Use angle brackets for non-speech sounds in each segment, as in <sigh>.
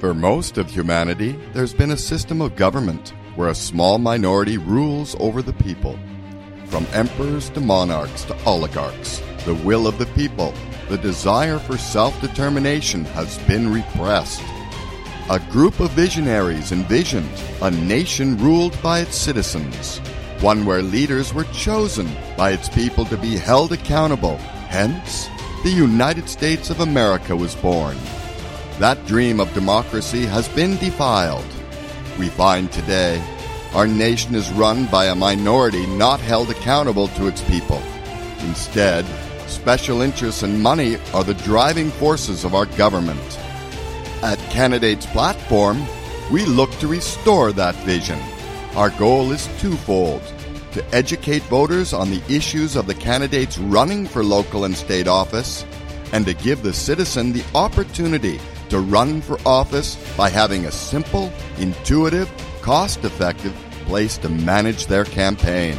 For most of humanity, there's been a system of government where a small minority rules over the people. From emperors to monarchs to oligarchs, the will of the people, the desire for self determination has been repressed. A group of visionaries envisioned a nation ruled by its citizens, one where leaders were chosen by its people to be held accountable. Hence, the United States of America was born. That dream of democracy has been defiled. We find today our nation is run by a minority not held accountable to its people. Instead, special interests and money are the driving forces of our government. At Candidates Platform, we look to restore that vision. Our goal is twofold to educate voters on the issues of the candidates running for local and state office, and to give the citizen the opportunity to run for office by having a simple, intuitive, cost effective place to manage their campaign.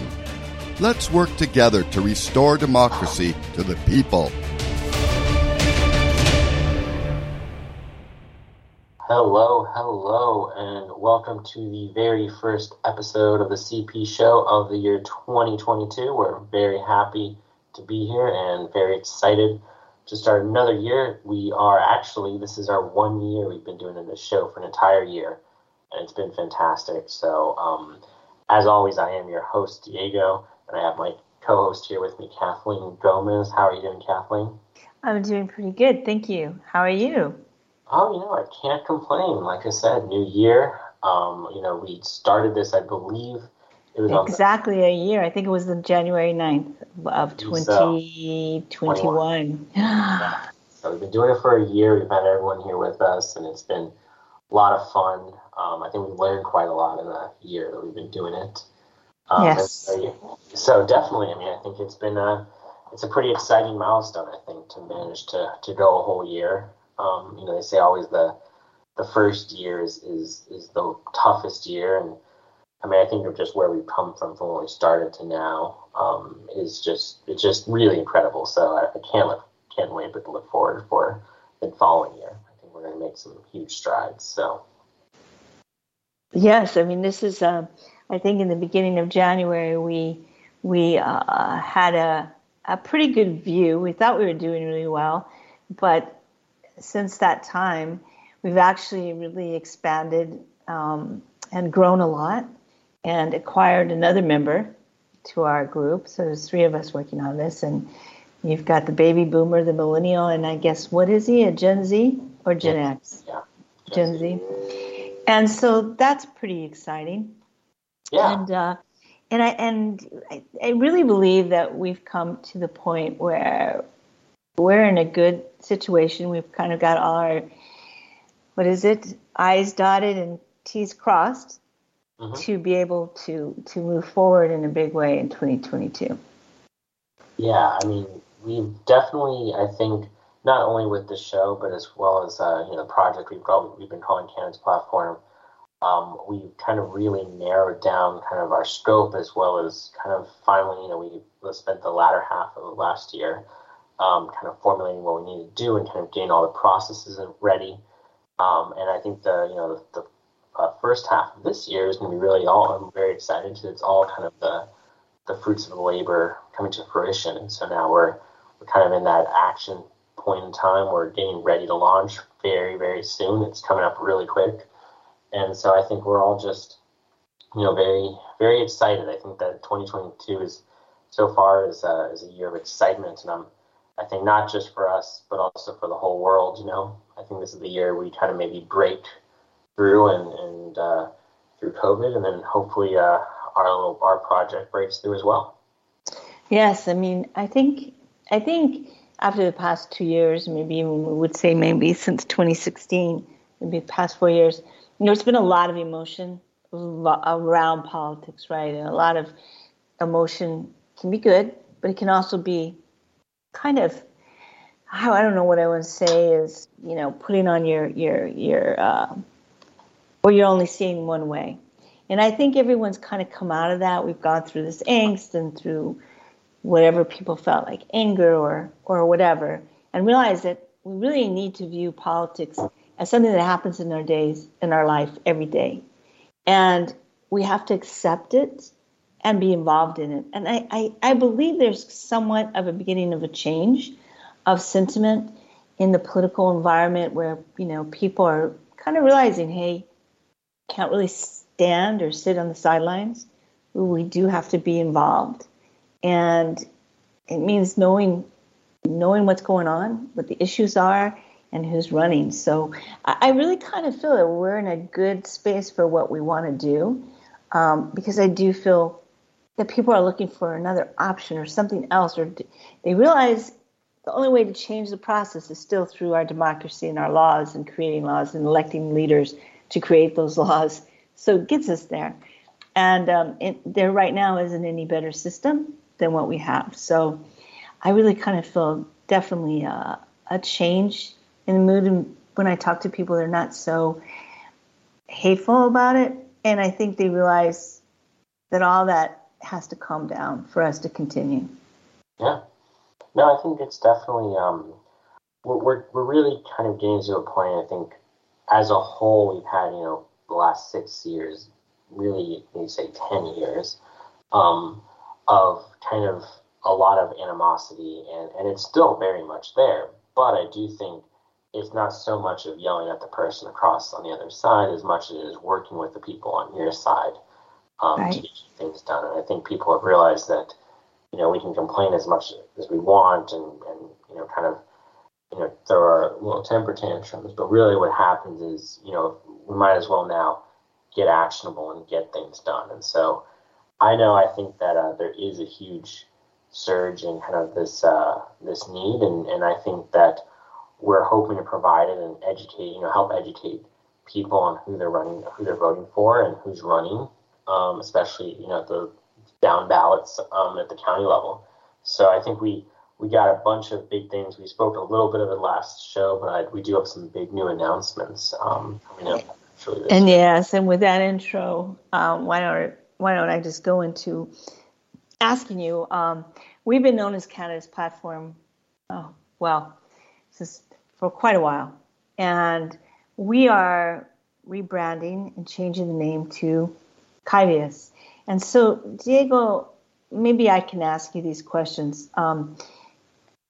Let's work together to restore democracy to the people. Hello, hello, and welcome to the very first episode of the CP show of the year 2022. We're very happy to be here and very excited to start another year. We are actually, this is our one year we've been doing this show for an entire year, and it's been fantastic. So, um, as always, I am your host, Diego, and I have my co host here with me, Kathleen Gomez. How are you doing, Kathleen? I'm doing pretty good. Thank you. How are you? Oh, you know, I can't complain. Like I said, new year. Um, you know, we started this, I believe, exactly a year. I think it was the January 9th of 2021. <gasps> yeah. So we've been doing it for a year. We've had everyone here with us, and it's been a lot of fun. Um, I think we've learned quite a lot in the year that we've been doing it. Um, yes. So, so, definitely, I mean, I think it's been a it's a pretty exciting milestone. I think to manage to to go a whole year. Um, you know, they say always the the first year is, is is the toughest year, and I mean, I think of just where we've come from from when we started to now um, is just it's just really incredible. So I, I can't look, can't wait but to look forward for the following year. I think we're going to make some huge strides. So yes, I mean this is uh, I think in the beginning of January we we uh, had a a pretty good view. We thought we were doing really well, but since that time we've actually really expanded um, and grown a lot and acquired another member to our group. So there's three of us working on this, and you've got the baby boomer, the millennial, and I guess what is he? A Gen Z or Gen X? Yeah. Gen Z. And so that's pretty exciting. Yeah. And uh, and I and I, I really believe that we've come to the point where we're in a good situation. We've kind of got all our what is it? I's dotted and T's crossed mm-hmm. to be able to to move forward in a big way in 2022. Yeah, I mean, we've definitely, I think, not only with the show, but as well as uh, you know the project we've got, we've been calling Candidates Platform. Um, we kind of really narrowed down kind of our scope as well as kind of finally, you know, we spent the latter half of last year um, kind of formulating what we need to do and kind of getting all the processes ready. Um, and I think the you know the, the uh, first half of this year is going to be really all. I'm very excited because it's all kind of the the fruits of the labor coming to fruition. And so now we're we're kind of in that action point in time. We're getting ready to launch very very soon. It's coming up really quick, and so I think we're all just you know very very excited. I think that 2022 is so far is a, is a year of excitement, and I'm I think not just for us but also for the whole world. You know, I think this is the year we kind of maybe break through and, and uh, through COVID, and then hopefully uh, our little, our project breaks through as well. Yes, I mean, I think I think after the past two years, maybe we would say maybe since 2016, maybe the past four years, you know, it's been a lot of emotion around politics, right? And a lot of emotion can be good, but it can also be kind of how I don't know what I want to say is you know putting on your your your uh, or you're only seeing one way. And I think everyone's kind of come out of that. We've gone through this angst and through whatever people felt like anger or or whatever, and realize that we really need to view politics as something that happens in our days, in our life every day. And we have to accept it and be involved in it. And I, I, I believe there's somewhat of a beginning of a change of sentiment in the political environment where, you know, people are kind of realizing, hey, can't really stand or sit on the sidelines. We do have to be involved. And it means knowing knowing what's going on, what the issues are, and who's running. So I really kind of feel that we're in a good space for what we want to do um, because I do feel that people are looking for another option or something else, or they realize the only way to change the process is still through our democracy and our laws and creating laws and electing leaders to create those <laughs> laws. So it gets us there. And um, it, there right now isn't any better system than what we have. So I really kind of feel definitely a, a change in the mood. And when I talk to people, they're not so hateful about it. And I think they realize that all that has to calm down for us to continue. Yeah. No, I think it's definitely, um, we're, we're, we're really kind of getting to a point, I think, as a whole, we've had, you know, the last six years, really, you say 10 years, um, of kind of a lot of animosity, and, and it's still very much there. But I do think it's not so much of yelling at the person across on the other side as much as it is working with the people on your side um, right. to get things done. And I think people have realized that, you know, we can complain as much as we want and, and you know, kind of, you know, throw our little temper tantrums. But really what happens is, you know, we might as well now get actionable and get things done. And so I know I think that uh, there is a huge surge in kind of this uh, this need, and, and I think that we're hoping to provide it and educate, you know, help educate people on who they're running, who they're voting for, and who's running, um, especially you know the down ballots um, at the county level. So I think we we got a bunch of big things. We spoke a little bit of it last show, but I, we do have some big new announcements um, coming up. And yes, and with that intro, um, why don't why don't I just go into asking you? Um, we've been known as Candidates platform. Oh, well, since for quite a while. And we are rebranding and changing the name to Kyvius. And so, Diego, maybe I can ask you these questions. Um,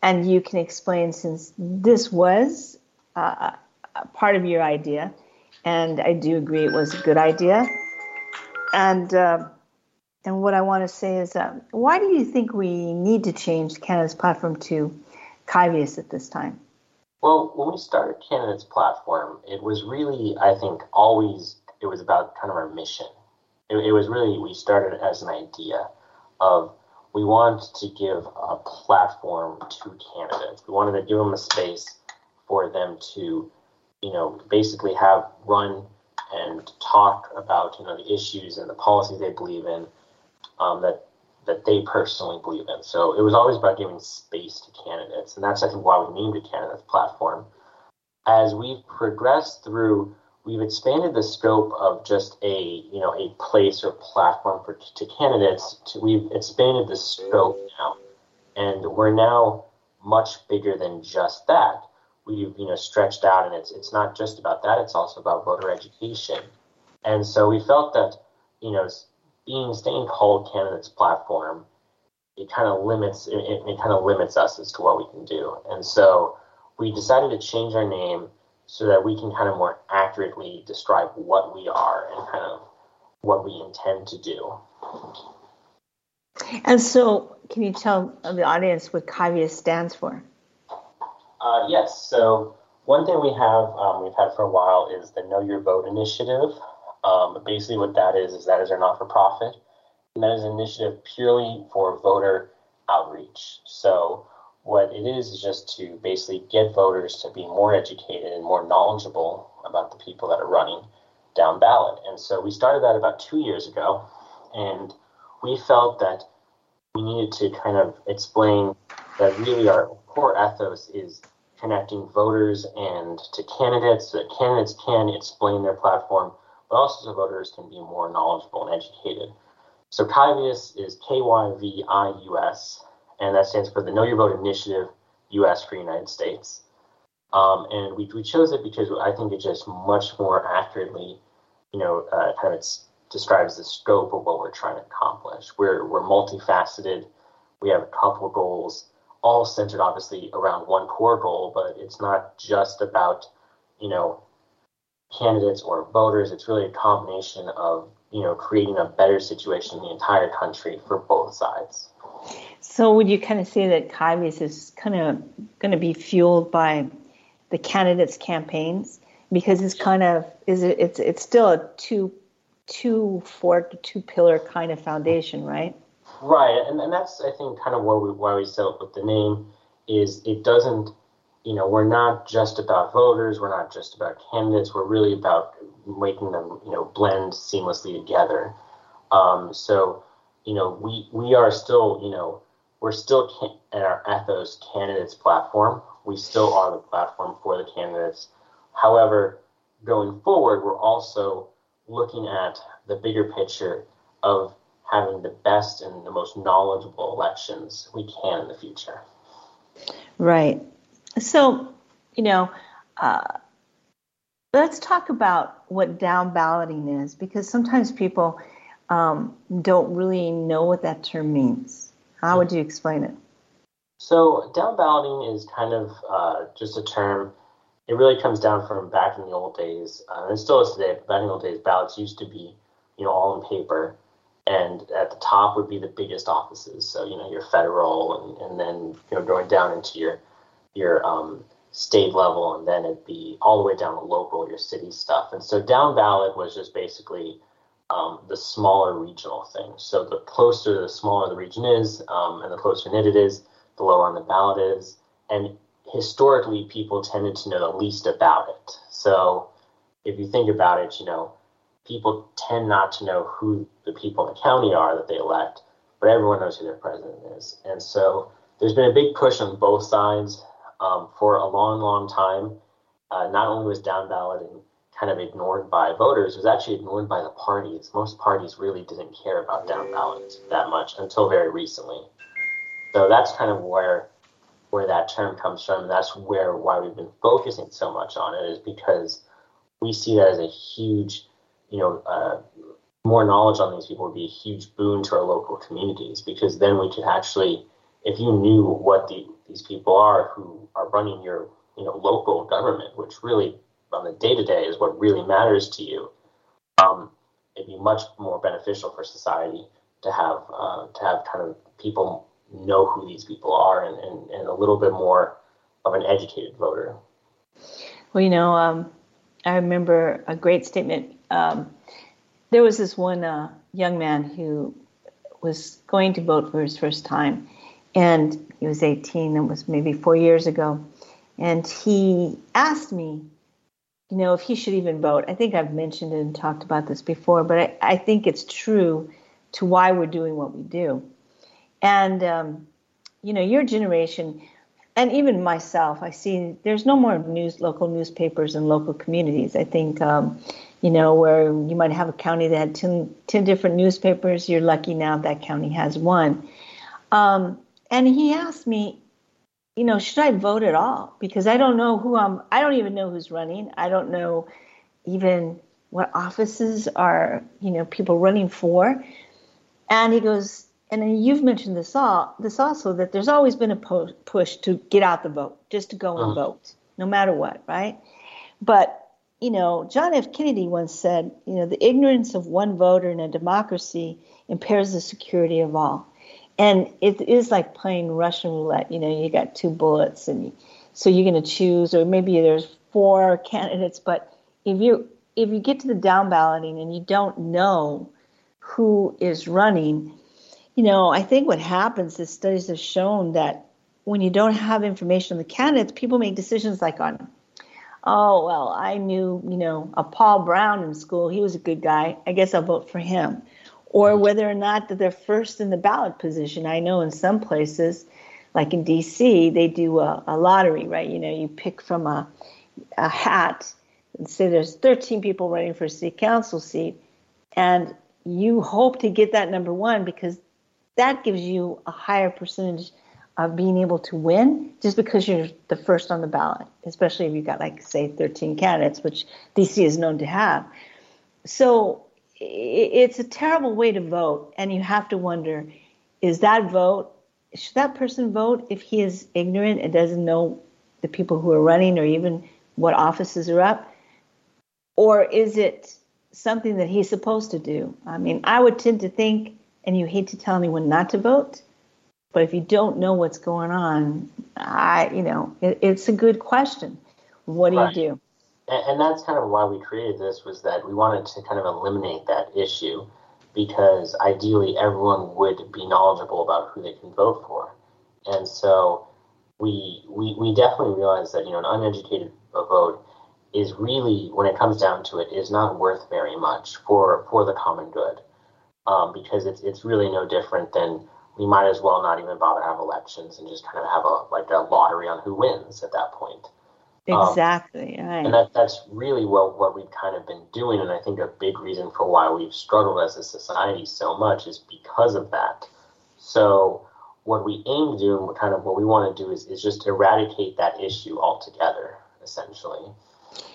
and you can explain since this was uh, part of your idea, and I do agree it was a good idea. And uh, and what I want to say is, uh, why do you think we need to change Candidates platform to Kyvius at this time? Well, when we started Candidates platform, it was really, I think, always it was about kind of our mission. It, it was really we started as an idea of we wanted to give a platform to candidates. We wanted to give them a space for them to, you know, basically have run and talk about you know the issues and the policies they believe in um, that that they personally believe in. So it was always about giving space to candidates, and that's I think why we named it Candidates platform. As we've progressed through, we've expanded the scope of just a you know a place or platform for to candidates. To, we've expanded the scope now, and we're now much bigger than just that. We've you know stretched out, and it's it's not just about that. It's also about voter education, and so we felt that you know being staying called candidates platform, it kind of limits it, it kind of limits us as to what we can do. And so we decided to change our name so that we can kind of more accurately describe what we are and kind of what we intend to do. And so, can you tell the audience what Kyvius stands for? Uh, yes. So, one thing we have um, we've had for a while is the Know Your Vote initiative. Um, basically, what that is is that is our not-for-profit, and that is an initiative purely for voter outreach. So what it is is just to basically get voters to be more educated and more knowledgeable about the people that are running down ballot. And so we started that about two years ago, and we felt that we needed to kind of explain that really our core ethos is connecting voters and to candidates so that candidates can explain their platform but also so voters can be more knowledgeable and educated. So Kyvius is K-Y-V-I-U-S, and that stands for the Know Your Vote Initiative, U.S. for United States. Um, and we, we chose it because I think it just much more accurately, you know, uh, kind of describes the scope of what we're trying to accomplish. We're, we're multifaceted. We have a couple goals, all centered obviously around one core goal, but it's not just about, you know, candidates or voters. It's really a combination of, you know, creating a better situation in the entire country for both sides. So would you kind of say that Kyvius is kind of going to be fueled by the candidates' campaigns because it's kind of is it it's it's still a two two two pillar kind of foundation, right? Right, and, and that's I think kind of why we why we set up with the name is it doesn't you know we're not just about voters, we're not just about candidates, we're really about making them you know blend seamlessly together. Um, so you know we we are still you know we're still can- at our ethos candidates platform we still are the platform for the candidates. However, going forward, we're also looking at the bigger picture of having the best and the most knowledgeable elections we can in the future. Right. So, you know, uh, let's talk about what down balloting is because sometimes people um, don't really know what that term means. How would you explain it? So down balloting is kind of uh, just a term. It really comes down from back in the old days, uh, and it still is today. But back in the old days, ballots used to be, you know, all in paper, and at the top would be the biggest offices. So you know, your federal, and, and then you know, going down into your your um, state level, and then it'd be all the way down to local, your city stuff. And so down ballot was just basically um, the smaller regional things. So the closer, the smaller the region is, um, and the closer knit it is, the lower on the ballot is. And historically, people tended to know the least about it. So if you think about it, you know, people tend not to know who the people in the county are that they elect, but everyone knows who their president is. And so there's been a big push on both sides um, for a long, long time. Uh, not only was down balloting kind of ignored by voters, was actually ignored by the parties. Most parties really didn't care about down ballots that much until very recently. So that's kind of where where that term comes from. That's where why we've been focusing so much on it is because we see that as a huge, you know, uh, more knowledge on these people would be a huge boon to our local communities because then we could actually, if you knew what the, these people are who are running your, you know, local government, which really on the day to day is what really matters to you, um, it'd be much more beneficial for society to have uh, to have kind of people know who these people are and, and, and a little bit more of an educated voter. Well, you know, um, I remember a great statement. Um, there was this one uh, young man who was going to vote for his first time, and he was 18. It was maybe four years ago, and he asked me, you know, if he should even vote. I think I've mentioned and talked about this before, but I, I think it's true to why we're doing what we do. And, um, you know, your generation, and even myself, I see there's no more news, local newspapers and local communities. I think, um, you know, where you might have a county that had 10, 10, different newspapers, you're lucky now that county has one. Um, and he asked me, you know, should I vote at all? Because I don't know who I'm, I don't even know who's running. I don't know even what offices are, you know, people running for. And he goes, and you've mentioned this all this also that there's always been a po- push to get out the vote, just to go and uh-huh. vote, no matter what, right? But you know, John F. Kennedy once said, you know, the ignorance of one voter in a democracy impairs the security of all. And it is like playing Russian roulette. You know, you got two bullets, and you, so you're going to choose, or maybe there's four candidates. But if you if you get to the down balloting and you don't know who is running, you know, I think what happens is studies have shown that when you don't have information on the candidates, people make decisions like on, oh, well, I knew, you know, a Paul Brown in school. He was a good guy. I guess I'll vote for him. Or mm-hmm. whether or not that they're first in the ballot position. I know in some places, like in D.C., they do a, a lottery, right? You know, you pick from a, a hat and say there's 13 people running for a city council seat, and you hope to get that number one because that gives you a higher percentage of being able to win just because you're the first on the ballot, especially if you've got like say 13 candidates, which DC is known to have. So it's a terrible way to vote, and you have to wonder: is that vote? Should that person vote if he is ignorant and doesn't know the people who are running or even what offices are up, or is it something that he's supposed to do? I mean, I would tend to think, and you hate to tell anyone not to vote but if you don't know what's going on, I, you know, it, it's a good question. What do right. you do? And, that's kind of why we created this was that we wanted to kind of eliminate that issue because ideally everyone would be knowledgeable about who they can vote for. And so we, we, we definitely realize that, you know, an uneducated vote is really, when it comes down to it, is not worth very much for, for the common good. Um, because it's, it's really no different than we might as well not even bother have elections and just kind of have a like a lottery on who wins at that point. Um, exactly. Um, right. And that, that's really what, what we've kind of been doing. And I think a big reason for why we've struggled as a society so much is because of that. So what we aim to do and kind of what we want to do is, is just eradicate that issue altogether, essentially.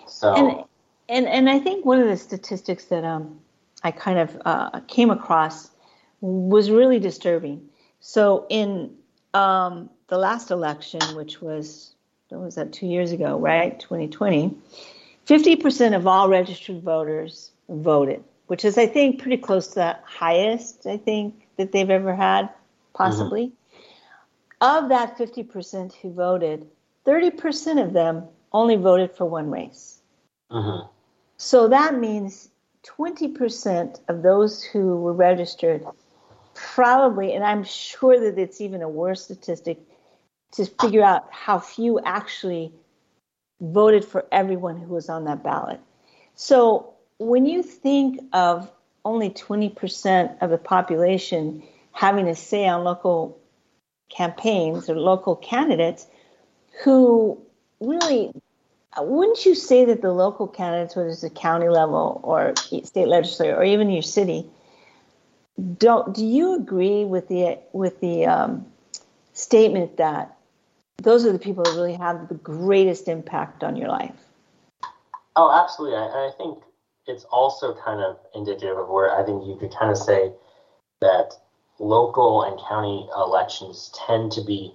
So and, and, and I think one of the statistics that um, I kind of uh, came across was really disturbing. So in um, the last election, which was what was that two years ago, right? 2020, 50% of all registered voters voted, which is I think pretty close to the highest I think that they've ever had, possibly. Mm-hmm. Of that 50% who voted, 30% of them only voted for one race. Mm-hmm. So that means 20% of those who were registered probably, and I'm sure that it's even a worse statistic to figure out how few actually voted for everyone who was on that ballot. So when you think of only 20% of the population having a say on local campaigns or local candidates who really wouldn't you say that the local candidates whether it's the county level or state legislature or even your city don't do you agree with the with the um, statement that those are the people that really have the greatest impact on your life? Oh, absolutely. I, I think it's also kind of indicative of where I think you could kind of say that local and county elections tend to be,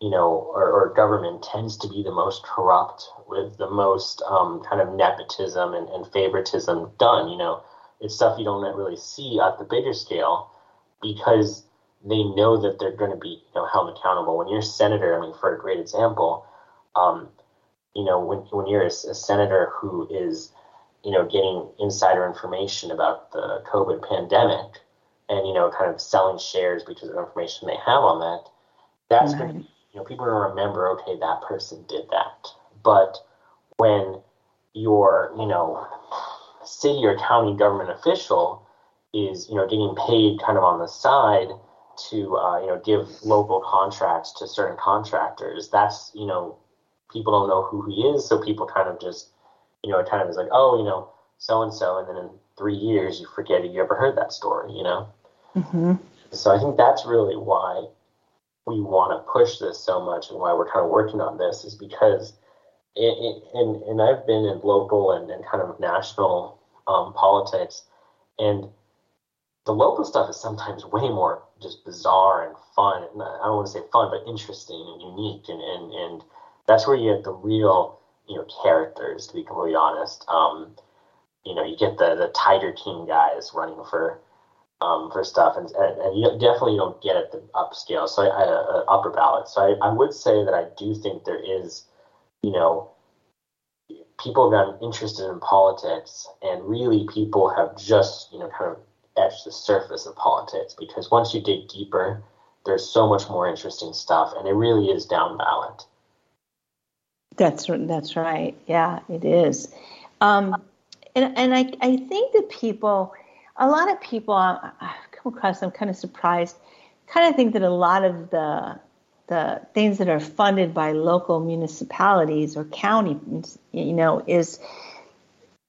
you know, or, or government tends to be the most corrupt with the most um, kind of nepotism and, and favoritism done. You know, it's stuff you don't really see at the bigger scale because they know that they're going to be you know held accountable. When you're a senator, I mean, for a great example, um, you know, when when you're a, a, senator who is you know getting insider information about the COVID pandemic and you know kind of selling shares because of information they have on that, that's right. going to you know people are going to remember okay that person did that, but when you're you know city or county government official is you know getting paid kind of on the side to uh, you know give local contracts to certain contractors. That's you know people don't know who he is, so people kind of just you know it kind of is like oh you know so and so, and then in three years you forget you ever heard that story. You know. Mm-hmm. So I think that's really why we want to push this so much and why we're kind of working on this is because and, and I've been in local and, and kind of national um, politics, and the local stuff is sometimes way more just bizarre and fun. I don't want to say fun, but interesting and unique, and and, and that's where you get the real you know characters. To be completely honest, um, you know you get the the Tiger King guys running for um, for stuff, and, and, and, you definitely don't get at the upscale, so I, I, uh, upper ballot. So I, I would say that I do think there is, you know, people have gotten interested in politics, and really people have just you know kind of etched the surface of politics because once you dig deeper, there's so much more interesting stuff, and it really is down ballot. That's that's right. Yeah, it is. Um, and and I I think that people, a lot of people, I've come across. I'm kind of surprised. Kind of think that a lot of the the things that are funded by local municipalities or county, you know, is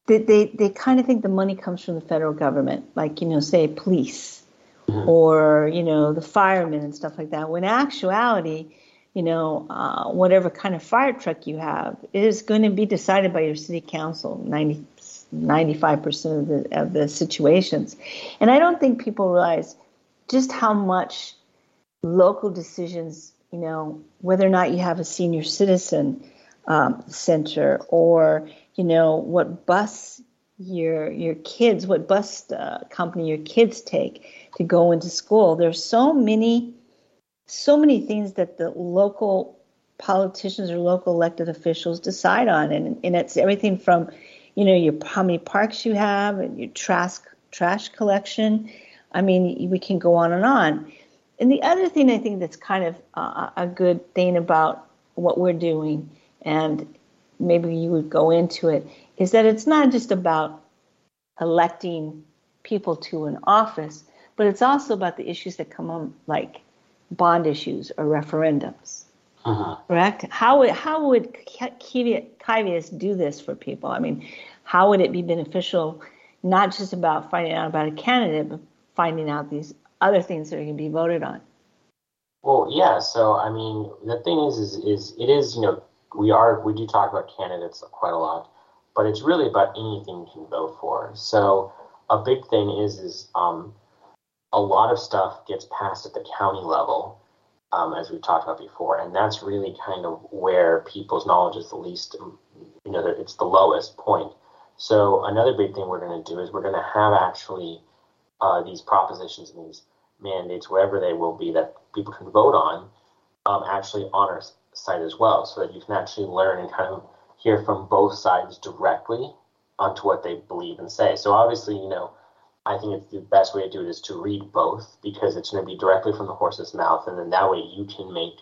they, they, they kind of think the money comes from the federal government, like, you know, say police mm-hmm. or, you know, the firemen and stuff like that. When actuality, you know, uh, whatever kind of fire truck you have is going to be decided by your city council 90, 95% of the, of the situations. And I don't think people realize just how much local decisions, you know, whether or not you have a senior citizen um, center or, you know, what bus your your kids, what bus uh, company your kids take to go into school. There's so many so many things that the local politicians or local elected officials decide on, and, and it's everything from, you know, your how many parks you have and your trash trash collection. I mean, we can go on and on. And the other thing I think that's kind of uh, a good thing about what we're doing, and maybe you would go into it, is that it's not just about electing people to an office, but it's also about the issues that come up, like bond issues or referendums. Uh-huh. Correct? How would how would Kyvius do this for people? I mean, how would it be beneficial, not just about finding out about a candidate, but finding out these other things that are going to be voted on? Well, yeah. So, I mean, the thing is, is, is it is you know we are we do talk about candidates quite a lot, but it's really about anything you can vote for. So, a big thing is is um, a lot of stuff gets passed at the county level, um, as we've talked about before, and that's really kind of where people's knowledge is the least, you know, it's the lowest point. So another big thing we're going to do is we're going to have actually uh, these propositions and these mandates, wherever they will be, that people can vote on, um, actually on our site as well, so that you can actually learn and kind of hear from both sides directly onto what they believe and say. So obviously, you know, I think it's the best way to do it is to read both because it's going to be directly from the horse's mouth, and then that way you can make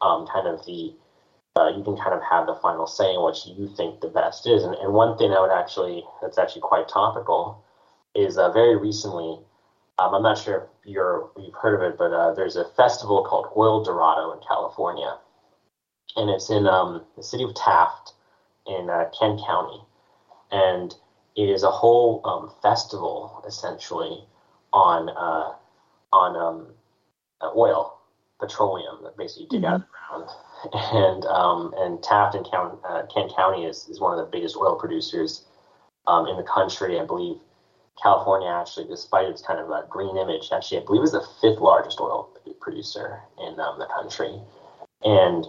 um, kind of the uh, you can kind of have the final say in what you think the best is. And, and one thing I would actually that's actually quite topical is uh, very recently. Um, I'm not sure if you're you've heard of it, but uh, there's a festival called Oildorado in California, and it's in um, the city of Taft in uh, Kern County, and it is a whole um, festival essentially on uh, on um, uh, oil, petroleum that basically dig mm-hmm. out of the ground. <laughs> And um, and Taft and Count, uh, Kern County is, is one of the biggest oil producers um, in the country. I believe California actually, despite its kind of a green image, actually I believe is the fifth largest oil producer in um, the country. And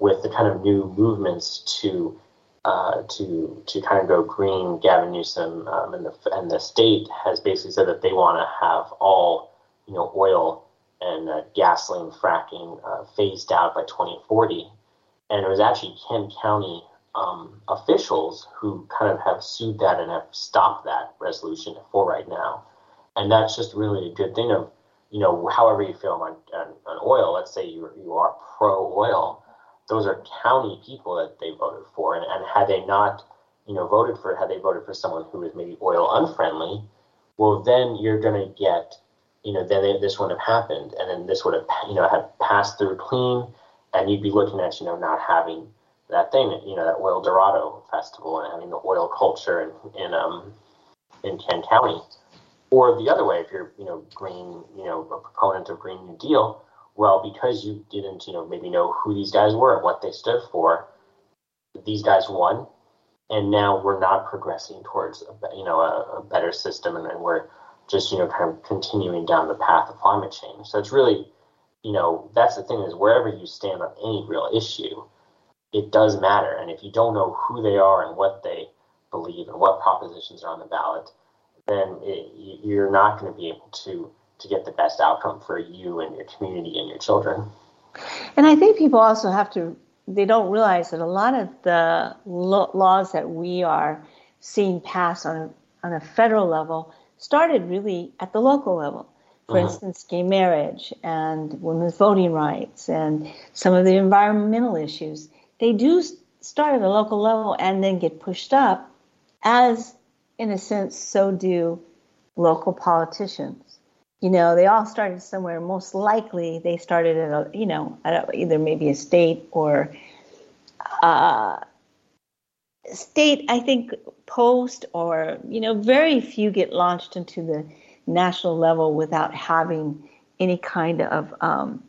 with the kind of new movements to uh, to to kind of go green. Gavin Newsom um, and the and the state has basically said that they want to have all you know oil and uh, gasoline fracking uh, phased out by 2040. And it was actually Kern County um, officials who kind of have sued that and have stopped that resolution for right now. And that's just really a good thing of, you know, however you feel on, on, on oil, let's say you, you are pro oil, those are county people that they voted for. And, and had they not, you know, voted for, had they voted for someone who was maybe oil unfriendly, well, then you're going to get, you know, then they, this wouldn't have happened. And then this would have, you know, had passed through clean. And you'd be looking at, you know, not having that thing, you know, that Oildorado festival and having the oil culture in, in, um, in Kern County. Or the other way, if you're, you know, green, you know, a proponent of Green New Deal, well, because you didn't, you know, maybe know who these guys were and what they stood for, these guys won, and now we're not progressing towards, a, you know, a, a better system, and, we're just, you know, kind of continuing down the path of climate change. So it's really, you know, that's the thing is wherever you stand on any real issue, it does matter, and if you don't know who they are and what they believe and what propositions are on the ballot, then it, you're not going to be able to to get the best outcome for you and your community and your children. And I think people also have to, they don't realize that a lot of the lo- laws that we are seeing passed on a, on a federal level started really at the local level. For mm-hmm. instance, gay marriage and women's voting rights and some of the environmental issues. They do start at the local level and then get pushed up, as in a sense, so do local politicians you know, they all started somewhere. Most likely, they started at a, you know, at a, either maybe a state or uh, state. I think post or you know, very few get launched into the national level without having any kind of, um,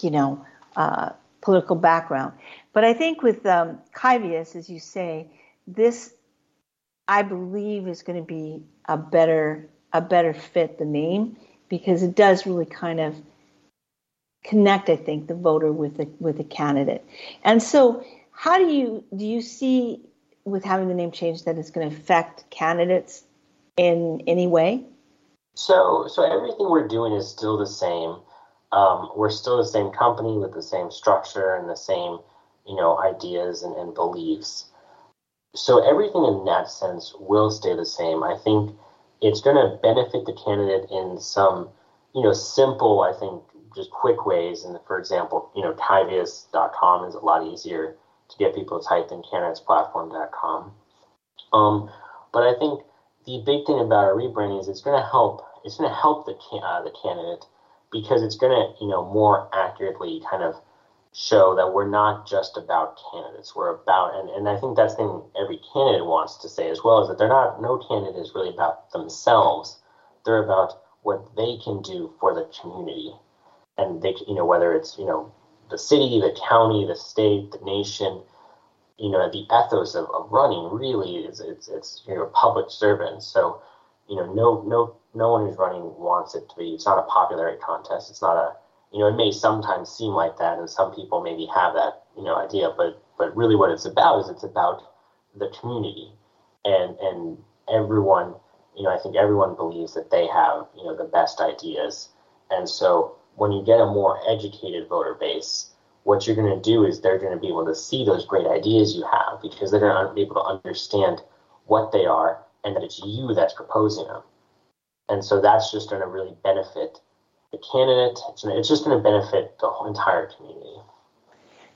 you know, uh, political background. But I think with um, Kyvius, as you say, this I believe is going to be a better a better fit the name because it does really kind of connect I think the voter with the with the candidate. And so how do you do you see with having the name change that it's going to affect candidates in any way? So so everything we're doing is still the same. Um, we're still the same company with the same structure and the same you know ideas and, and beliefs so everything in that sense will stay the same. I think it's going to benefit the candidate in some, you know, simple, I think, just quick ways. And for example, you know, Kyvius.com is a lot easier to get people to type than candidatesplatform.com. Um, but I think the big thing about a rebranding is it's going to help. It's going to help the uh, the candidate because it's going to, you know, more accurately kind of show that we're not just about candidates. We're about, and, and I think that's the thing every candidate wants to say as well, is that they're not, no candidate is really about themselves. They're about what they can do for the community. And they, you know, whether it's, you know, the city, the county, the state, the nation, you know, the ethos of, of running really is, it's, it's, you know, public servant. So, you know, no, no, no one who's running wants it to be, it's not a popularity contest. It's not a, you know, it may sometimes seem like that, and some people maybe have that, you know, idea, but but really what it's about is it's about the community, and and everyone, you know, I think everyone believes that they have, you know, the best ideas, and so when you get a more educated voter base, what you're going to do is they're going to be able to see those great ideas you have because they're going to be able to understand what they are and that it's you that's proposing them. And so that's just going to really benefit the candidate. It's, it's just going to benefit the whole entire community.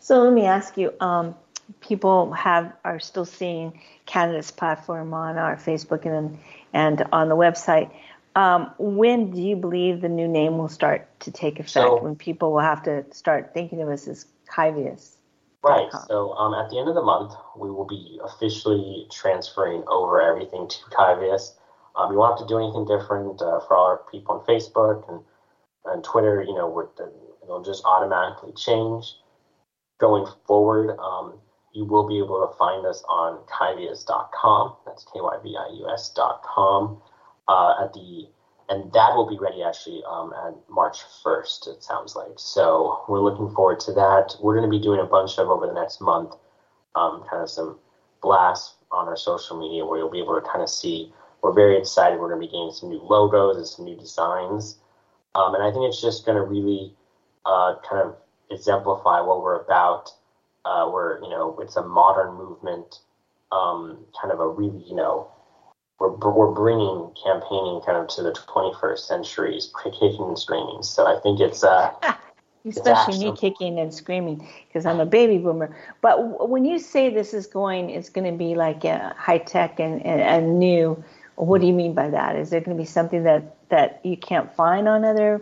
So let me ask you. Um, people have are still seeing candidates platform on our Facebook and and on the website. Um, when do you believe the new name will start to take effect? So, when people will have to start thinking of us as Kyvius? Right. So um, at the end of the month, we will be officially transferring over everything to Kyvius. Um, you won't have to do anything different uh, for all our people on Facebook and and Twitter, you know, it'll just automatically change. Going forward, um, you will be able to find us on kyvius.com. That's K-Y-V-I-U-S.com. Uh, at the and that will be ready actually um, at March 1st. It sounds like so. We're looking forward to that. We're going to be doing a bunch of over the next month, um, kind of some blasts on our social media where you'll be able to kind of see. We're very excited. We're going to be getting some new logos and some new designs. Um, and I think it's just going to really uh, kind of exemplify what we're about. Uh, we're, you know, it's a modern movement, um, kind of a really, you know, we're, we're bringing campaigning kind of to the 21st century, kicking and screaming. So I think it's, uh, <laughs> especially it's me kicking and screaming because I'm a baby boomer. But when you say this is going, it's going to be like a high tech and, and, and new. What do you mean by that? Is there going to be something that that you can't find on other,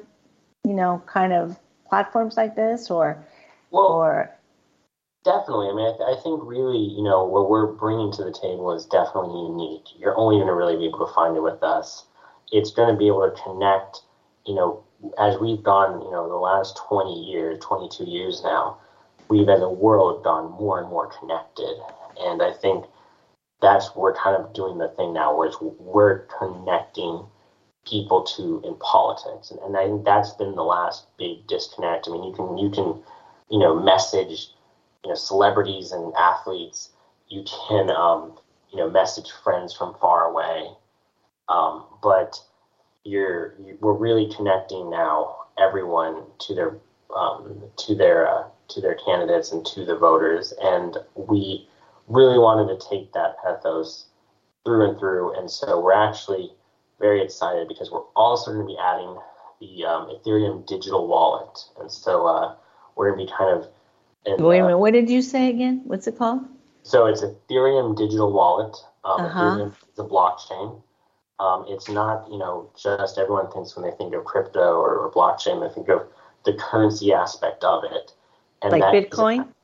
you know, kind of platforms like this, or well, or definitely. I mean, I, th- I think really, you know, what we're bringing to the table is definitely unique. You're only going to really be able to find it with us. It's going to be able to connect, you know, as we've gone, you know, the last 20 years, 22 years now, we've as a world gone more and more connected. And I think that's we're kind of doing the thing now where we're connecting people to in politics, and, and I think that's been the last big disconnect. I mean, you can you can you know message you know celebrities and athletes. You can um, you know message friends from far away, um, but you're you, we're really connecting now everyone to their um, to their uh, to their candidates and to the voters, and we really wanted to take that ethos through and through, and so we're actually very excited because we're also going to be adding the um, Ethereum digital wallet, and so uh, we're going to be kind of. In, Wait a minute, uh, what did you say again? What's it called? So it's Ethereum digital wallet. Um, uh-huh. Ethereum is a blockchain. Um, it's not, you know, just everyone thinks when they think of crypto or, or blockchain, they think of the currency aspect of it. And like Bitcoin? Is,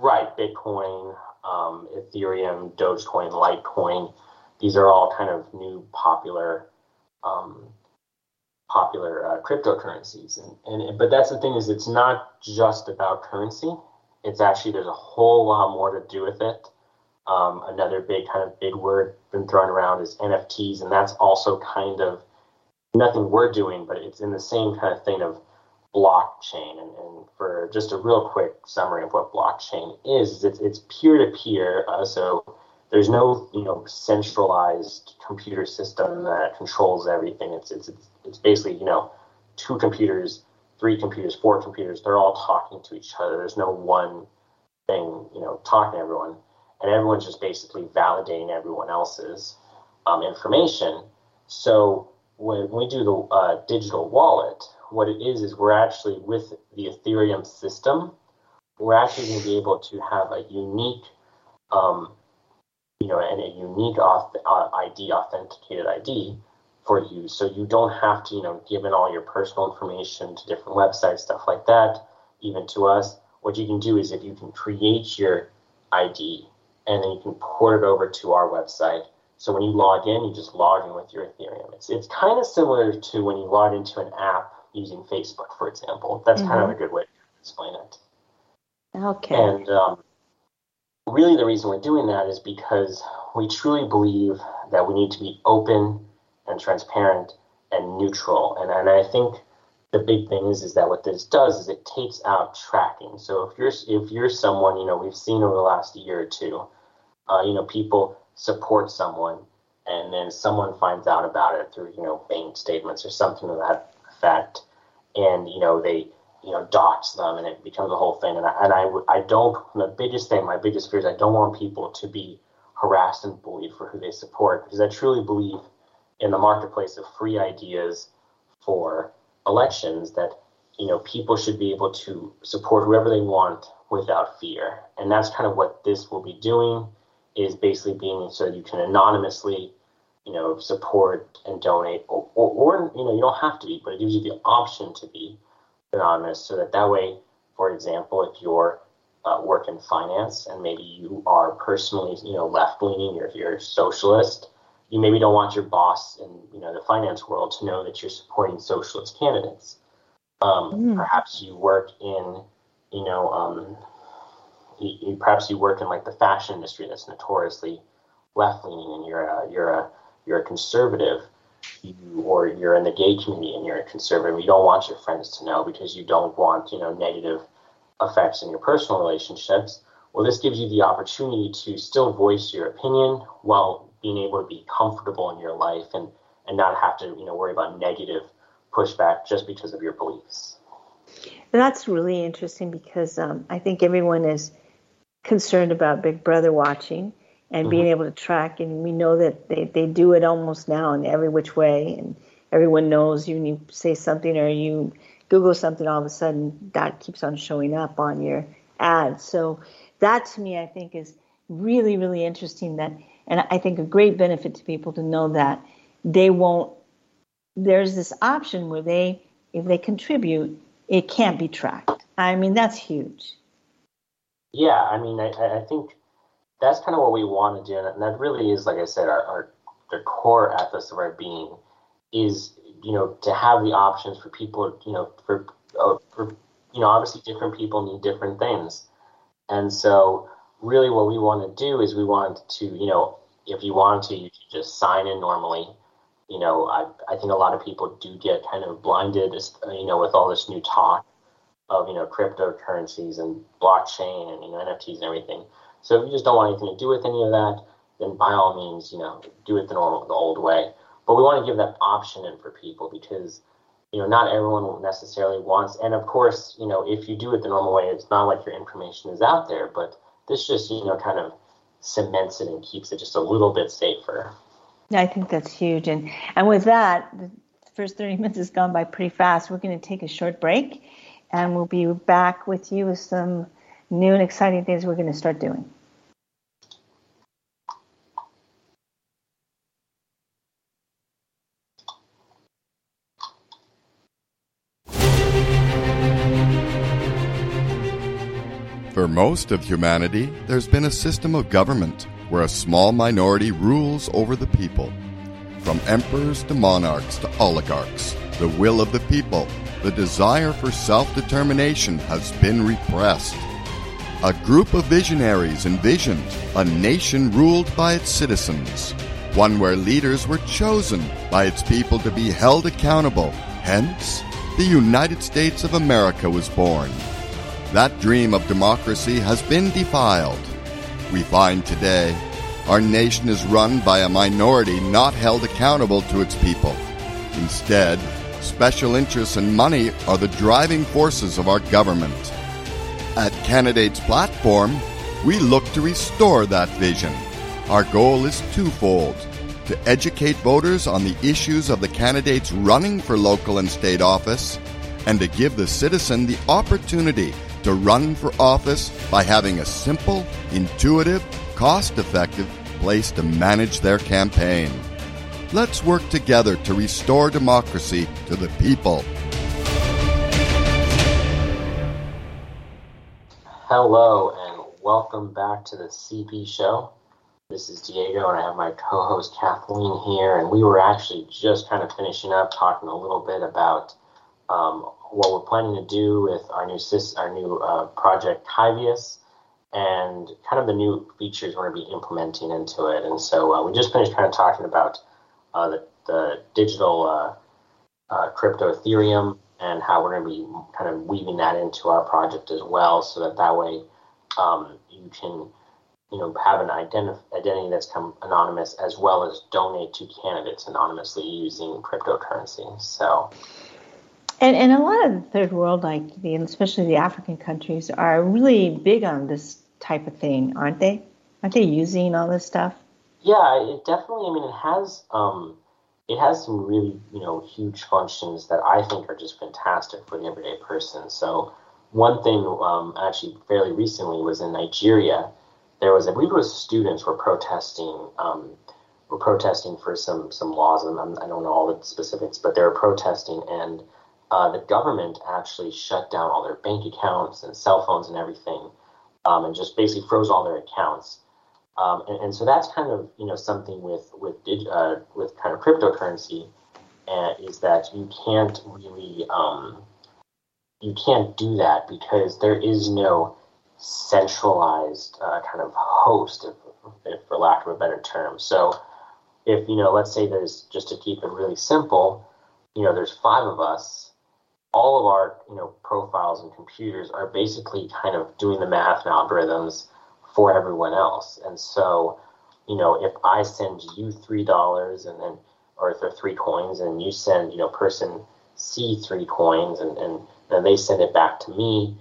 right, Bitcoin, um, Ethereum, Dogecoin, Litecoin. These are all kind of new popular um, popular uh, cryptocurrencies. And, and but that's the thing is it's not just about currency. It's actually there's a whole lot more to do with it. Um, another big kind of big word been thrown around is NFTs, and that's also kind of nothing we're doing, but it's in the same kind of thing of blockchain. And, and for just a real quick summary of what blockchain is, it's, it's peer-to-peer. Uh, so there's no you know centralized computer system that controls everything. It's, it's it's it's basically you know two computers, three computers, four computers. They're all talking to each other. There's no one thing you know talking to everyone, and everyone's just basically validating everyone else's um, information. So when we do the uh, digital wallet, what it is is we're actually with the Ethereum system, we're actually going to be able to have a unique, um, you know, and a unique auth- uh, ID, authenticated ID for you. So you don't have to, you know, give in all your personal information to different websites, stuff like that, even to us. What you can do is if you can create your ID and then you can port it over to our website so when you log in, you just log in with your Ethereum. It's it's kind of similar to when you log into an app using Facebook, for example. That's mm-hmm. kind of mm-hmm. a good way to explain it. Okay. And um, really, the reason we're doing that is because we truly believe that we need to be open and transparent and neutral. And and I think the big thing is is that what this does is it takes out tracking. So if you're if you're someone you know we've seen over the last year or two, uh, you know people support someone and then someone finds out about it through you know bank statements or something of that effect and you know they you know dox them and it becomes a whole thing. And I, and I, I don't the biggest thing my biggest fear is I don't want people to be harassed and bullied for who they support because I truly believe in the marketplace of free ideas for elections that you know people should be able to support whoever they want without fear. And that's kind of what this will be doing is basically being so you can anonymously, you know, support and donate, or, or, or, you know, you don't have to be, but it gives you the option to be anonymous, so that that way, for example, if you're uh, work in finance and maybe you are personally, you know, left leaning, or if you're a socialist, you maybe don't want your boss in you know the finance world to know that you're supporting socialist candidates. Um, mm. Perhaps you work in, you know, um, you, you, perhaps you work in like the fashion industry that's notoriously left leaning, and you're a you're a you're a conservative, you, or you're in the gay community and you're a conservative. You don't want your friends to know because you don't want you know negative effects in your personal relationships. Well, this gives you the opportunity to still voice your opinion while being able to be comfortable in your life and and not have to you know worry about negative pushback just because of your beliefs. That's really interesting because um, I think everyone is concerned about Big Brother watching and mm-hmm. being able to track. And we know that they, they do it almost now in every which way. And everyone knows you, you say something or you Google something, all of a sudden that keeps on showing up on your ads. So that to me, I think is really, really interesting that, and I think a great benefit to people to know that they won't, there's this option where they, if they contribute, it can't be tracked. I mean, that's huge. Yeah, I mean, I, I think that's kind of what we want to do, and that really is, like I said, our, our the core ethos of our being is, you know, to have the options for people, you know, for uh, for you know, obviously different people need different things, and so really what we want to do is we want to, you know, if you want to, you can just sign in normally. You know, I, I think a lot of people do get kind of blinded, you know, with all this new talk of you know cryptocurrencies and blockchain and you know NFTs and everything. So if you just don't want anything to do with any of that, then by all means, you know, do it the normal, the old way. But we want to give that option in for people because you know not everyone necessarily wants. And of course, you know, if you do it the normal way, it's not like your information is out there, but this just you know kind of cements it and keeps it just a little bit safer. I think that's huge. And and with that, the first 30 <laughs> minutes has gone by pretty fast. We're going to take a short break and we'll be back with you with some new and exciting things we're going to start doing. For most of humanity, there's been a system of government where a small minority rules over the people. From emperors to monarchs to oligarchs, the will of the people the desire for self determination has been repressed. A group of visionaries envisioned a nation ruled by its citizens, one where leaders were chosen by its people to be held accountable. Hence, the United States of America was born. That dream of democracy has been defiled. We find today our nation is run by a minority not held accountable to its people. Instead, special interests and money are the driving forces of our government. At Candidates Platform, we look to restore that vision. Our goal is twofold to educate voters on the issues of the candidates running for local and state office, and to give the citizen the opportunity to run for office by having a simple, intuitive, cost effective place to manage their campaign. Let's work together to restore democracy to the people. Hello, and welcome back to the CP show. This is Diego, and I have my co host Kathleen here. And we were actually just kind of finishing up talking a little bit about um, what we're planning to do with our new our new uh, project Kyvius and kind of the new features we're going to be implementing into it. And so uh, we just finished kind of talking about uh, the, the digital uh, uh, crypto Ethereum and how we're going to be kind of weaving that into our project as well, so that that way um, you can you know have an identif- identity that's come anonymous as well as donate to candidates anonymously using cryptocurrency. So. And, and a lot of the third world, like the, especially the African countries, are really big on this type of thing, aren't they? Aren't they using all this stuff? Yeah, it definitely. I mean, it has um, it has some really you know huge functions that I think are just fantastic for the everyday person. So one thing um, actually fairly recently was in Nigeria. There was, I believe, it was students were protesting. Um, were protesting for some some laws, and I don't know all the specifics, but they were protesting, and uh, the government actually shut down all their bank accounts and cell phones and everything, um, and just basically froze all their accounts. Um, and, and, so that's kind of you know something with with uh, with kind of cryptocurrency, uh, is that you can't really um, you can't do that because there is no centralized uh, kind of host, if, if for lack of a better term. So if you know, let's say there's just to keep it really simple, you know, there's five of us all of our you know profiles and computers are basically kind of doing the math and algorithms for everyone else. And so, you know, if I send you three dollars and then or if they're three coins and you send, you know, person C three coins and, and then they send it back to me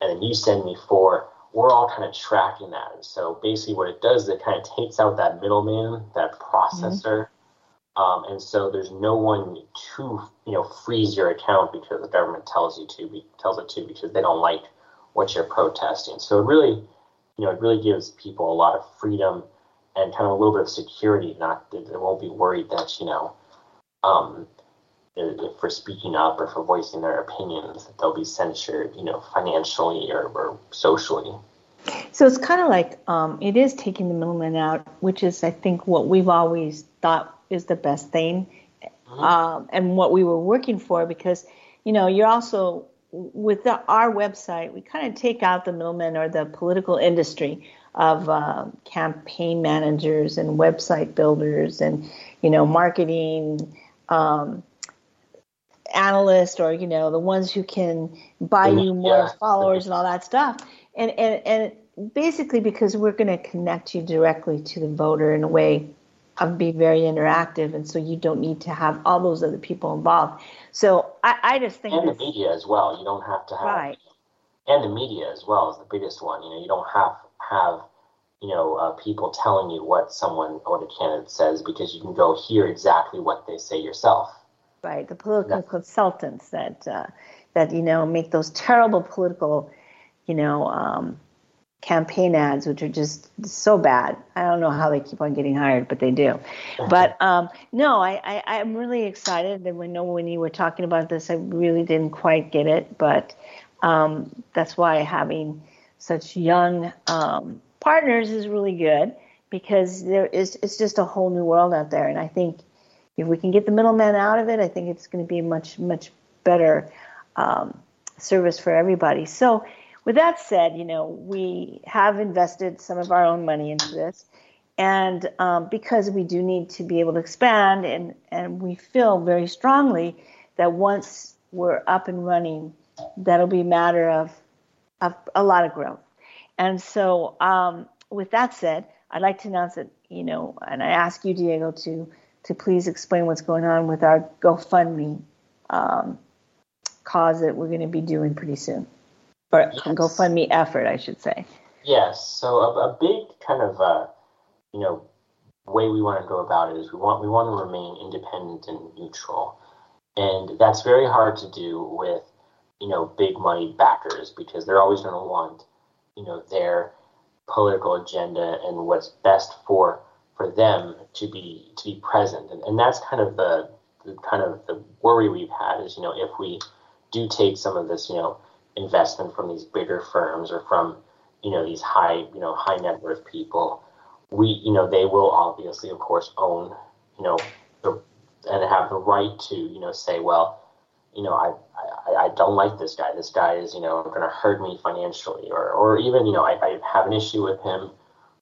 and then you send me four, we're all kind of tracking that. And so basically what it does is it kind of takes out that middleman, that processor. Mm-hmm um, and so there's no one to you know freeze your account because the government tells you to be, tells it to because they don't like what you're protesting. So it really you know it really gives people a lot of freedom and kind of a little bit of security. Not they won't be worried that you know um, if for speaking up or for voicing their opinions that they'll be censured you know financially or, or socially. So it's kind of like um, it is taking the middleman out, which is I think what we've always thought is the best thing mm-hmm. um, and what we were working for because you know you're also with the, our website we kind of take out the middlemen or the political industry of uh, campaign managers and website builders and you know marketing um, analysts or you know the ones who can buy you more yeah. followers and all that stuff and and and basically because we're going to connect you directly to the voter in a way of be very interactive, and so you don't need to have all those other people involved. So I, I just think and the media as well. You don't have to have right. and the media as well is the biggest one. You know, you don't have have you know uh, people telling you what someone what a candidate says because you can go hear exactly what they say yourself. Right, the political yeah. consultants that uh, that you know make those terrible political, you know. Um, campaign ads, which are just so bad. I don't know how they keep on getting hired, but they do. But um, no, I, I, am really excited. And know when you were talking about this, I really didn't quite get it, but um, that's why having such young um, partners is really good because there is it's just a whole new world out there. And I think if we can get the middleman out of it, I think it's going to be a much much better um, service for everybody. So with that said, you know, we have invested some of our own money into this. And um, because we do need to be able to expand, and, and we feel very strongly that once we're up and running, that'll be a matter of, of a lot of growth. And so, um, with that said, I'd like to announce that, you know, and I ask you, Diego, to to please explain what's going on with our GoFundMe um, cause that we're going to be doing pretty soon, or yes. GoFundMe effort, I should say. Yes. So a, a big kind of uh, you know way we want to go about it is we want we want to remain independent and neutral, and that's very hard to do with you know big money backers because they're always going to want you know their political agenda and what's best for for them to be to be present and, and that's kind of the, the kind of the worry we've had is you know if we do take some of this you know investment from these bigger firms or from you know these high you know high net worth people we you know they will obviously of course own you know the, and have the right to you know say well you know I, I, I don't like this guy this guy is you know going to hurt me financially or or even you know I, I have an issue with him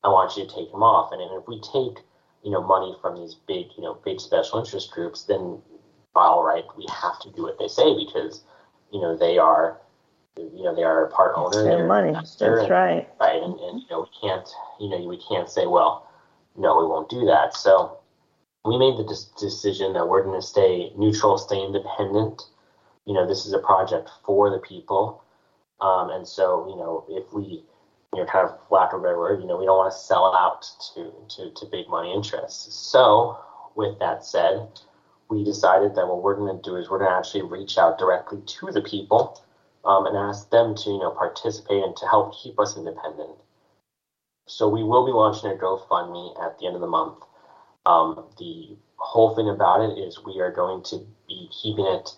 I want you to take him off and, and if we take you know money from these big you know big special interest groups then all right we have to do what they say because you know they are you know they are a part owner. Their money. That's and, right. Right, and, and you know we can't you know we can't say well no we won't do that. So we made the decision that we're going to stay neutral, stay independent. You know this is a project for the people, um, and so you know if we you know kind of lack of a better word you know we don't want to sell out to to to big money interests. So with that said. We decided that what we're going to do is we're going to actually reach out directly to the people um, and ask them to you know participate and to help keep us independent. So we will be launching a GoFundMe at the end of the month. Um, the whole thing about it is we are going to be keeping it,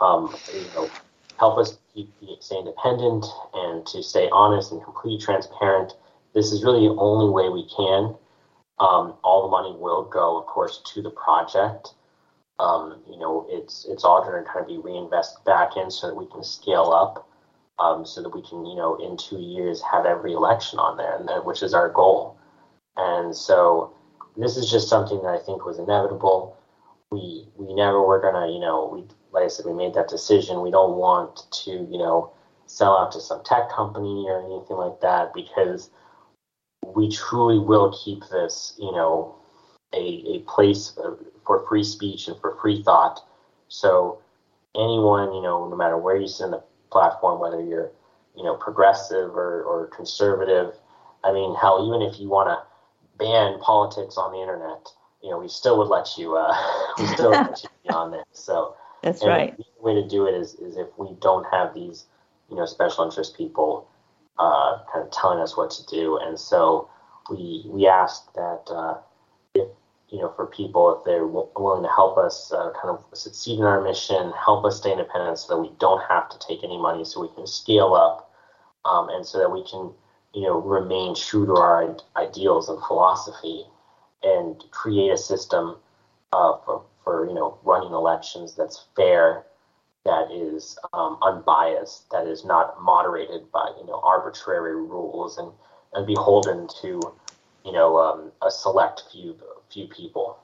um, you know, help us keep stay independent and to stay honest and completely transparent. This is really the only way we can. Um, all the money will go, of course, to the project um, you know, it's it's all going to kind of be reinvested back in so that we can scale up, um, so that we can, you know, in two years have every election on there, and that, which is our goal. And so this is just something that I think was inevitable. We we never were gonna, you know, we like I said, we made that decision. We don't want to, you know, sell out to some tech company or anything like that because we truly will keep this, you know, a, a place for free speech and for free thought. So anyone, you know, no matter where you sit in the platform, whether you're, you know, progressive or, or conservative, I mean, hell, even if you want to ban politics on the internet, you know, we still would let you, uh, <laughs> we still let you be on there. So that's right. The way to do it is, is if we don't have these, you know, special interest people uh, kind of telling us what to do. And so we we asked that uh, you know, for people if they're willing to help us uh, kind of succeed in our mission, help us stay independent so that we don't have to take any money, so we can scale up, um, and so that we can, you know, remain true to our ideals and philosophy, and create a system uh, for, for you know running elections that's fair, that is um, unbiased, that is not moderated by you know arbitrary rules and and beholden to you know um, a select few few people.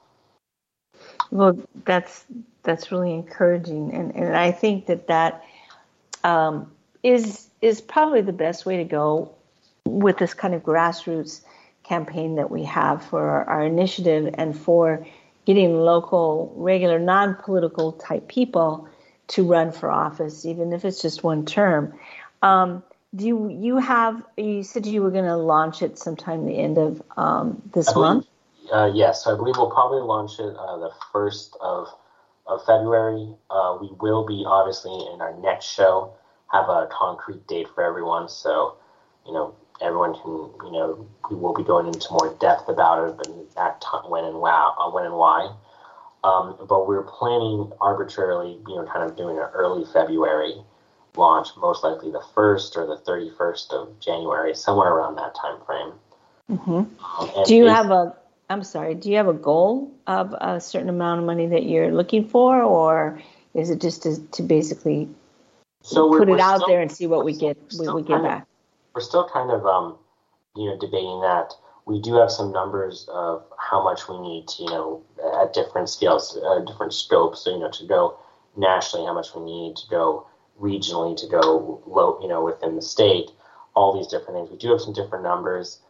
Well, that's that's really encouraging, and and I think that that um, is is probably the best way to go with this kind of grassroots campaign that we have for our, our initiative and for getting local, regular, non-political type people to run for office, even if it's just one term. Um, do you you have? You said you were going to launch it sometime the end of um, this month. Uh, yes, I believe we'll probably launch it uh, the first of of February. Uh, we will be obviously in our next show have a concrete date for everyone, so you know everyone can you know we will be going into more depth about it but that time when and wow uh, when and why. Um, but we're planning arbitrarily, you know, kind of doing an early February launch, most likely the first or the thirty first of January, somewhere around that time frame. Mm-hmm. Um, Do you have a I'm sorry, do you have a goal of a certain amount of money that you're looking for, or is it just to, to basically so put it out still, there and see what we get we, we get back. Of, we're still kind of um, you know debating that. We do have some numbers of how much we need to you know at different scales, uh, different scopes. So you know to go nationally, how much we need to go regionally, to go low, you know within the state. All these different things. We do have some different numbers.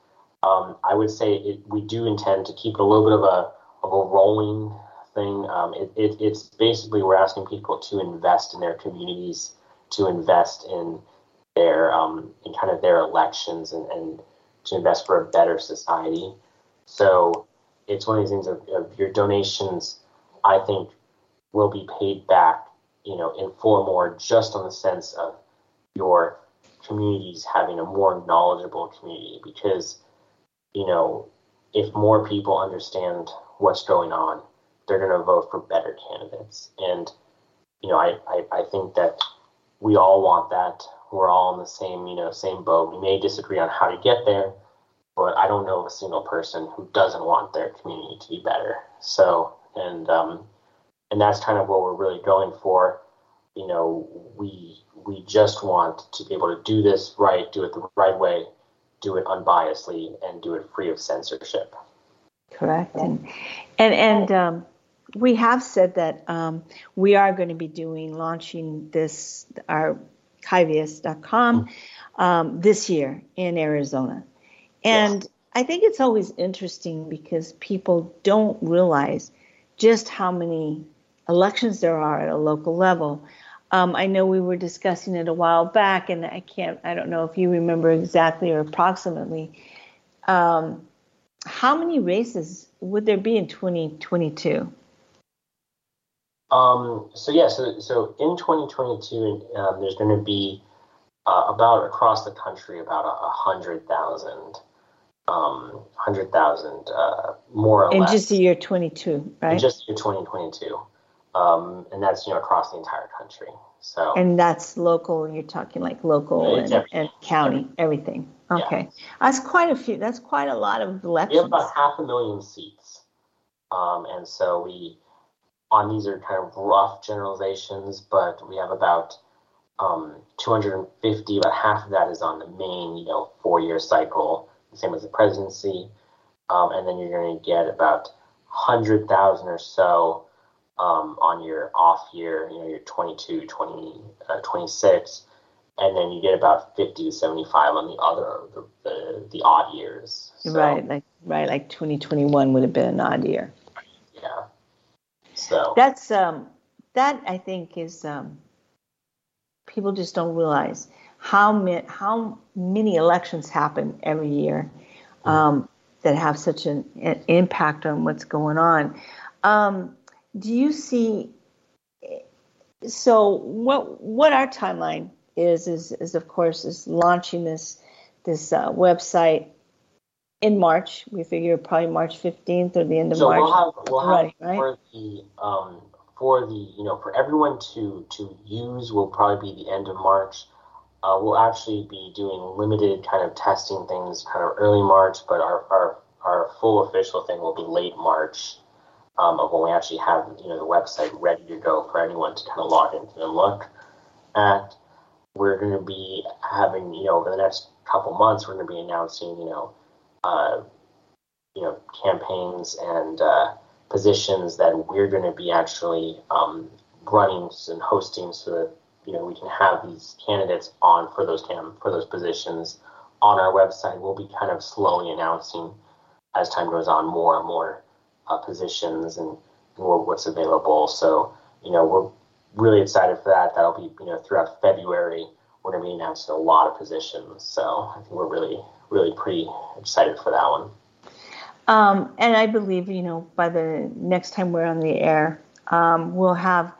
Um, I would say it, we do intend to keep it a little bit of a of a rolling thing. Um, it, it, it's basically we're asking people to invest in their communities, to invest in their um, in kind of their elections, and, and to invest for a better society. So it's one of these things of, of your donations. I think will be paid back, you know, inform more just on the sense of your communities having a more knowledgeable community because, you know, if more people understand what's going on, they're going to vote for better candidates. And, you know, I, I, I think that we all want that. We're all in the same, you know, same boat. We may disagree on how to get there, but I don't know of a single person who doesn't want their community to be better. So, and, um, and that's kind of what we're really going for. You know, we, we just want to be able to do this right, do it the right way, do it unbiasedly, and do it free of censorship. Correct. And and and um, we have said that um, we are going to be doing launching this our Kyvius.com um, this year in Arizona, and yes. I think it's always interesting because people don't realize just how many elections there are at a local level. Um, I know we were discussing it a while back, and I can't, I don't know if you remember exactly or approximately. Um, how many races would there be in 2022? Um, so yeah, so, so in 2022, um, there's going to be uh, about across the country about a, hundred thousand, um, hundred thousand uh, more or in less. In just the year 22, right? In just year 2022, um, and that's you know across the entire country. So and that's local. You're talking like local and, and, county, everything. Okay, yeah. that's quite a few. That's quite a lot of elections. We have about half a million seats, um, and so we on these are kind of rough generalizations, but we have about um, 250. About half of that is on the main, you know, four-year cycle, the same as the presidency, um, and then you're going to get about 100,000 or so um, on your off year, you know, your 22, 20, uh, 26, and then you get about 50 to 75 on the other, the, the, the odd years. So, right, like right, like 2021 would have been an odd year. Yeah. So that's um, that I think is um, people just don't realize how many how many elections happen every year um, mm-hmm. that have such an, an, impact on what's going on. Um, do you see? So what what our timeline is is is of course is launching this this uh, website in March. We figure probably March fifteenth or the end of so March. We'll have, we'll have right, right? for the um, for the you know for everyone to to use will probably be the end of March. Uh, we'll actually be doing limited kind of testing things kind of early March, but our our, our full official thing will be late March um, of when we actually have you know the website ready to go for anyone to kind of log into and look at. We're going to be having you know over the next couple months we're going to be announcing you know uh, you know campaigns and uh, positions that we're going to be actually um, running and hosting so that you know we can have these candidates on for those cam for those positions on our website. We'll be kind of slowly announcing as time goes on more and more uh, positions and, and what's available. So, you know, we're really excited for that. That'll be, you know, throughout February, we're going to be announcing a lot of positions. So I think we're really, really pretty excited for that one. Um, and I believe, you know, by the next time we're on the air, um, we'll have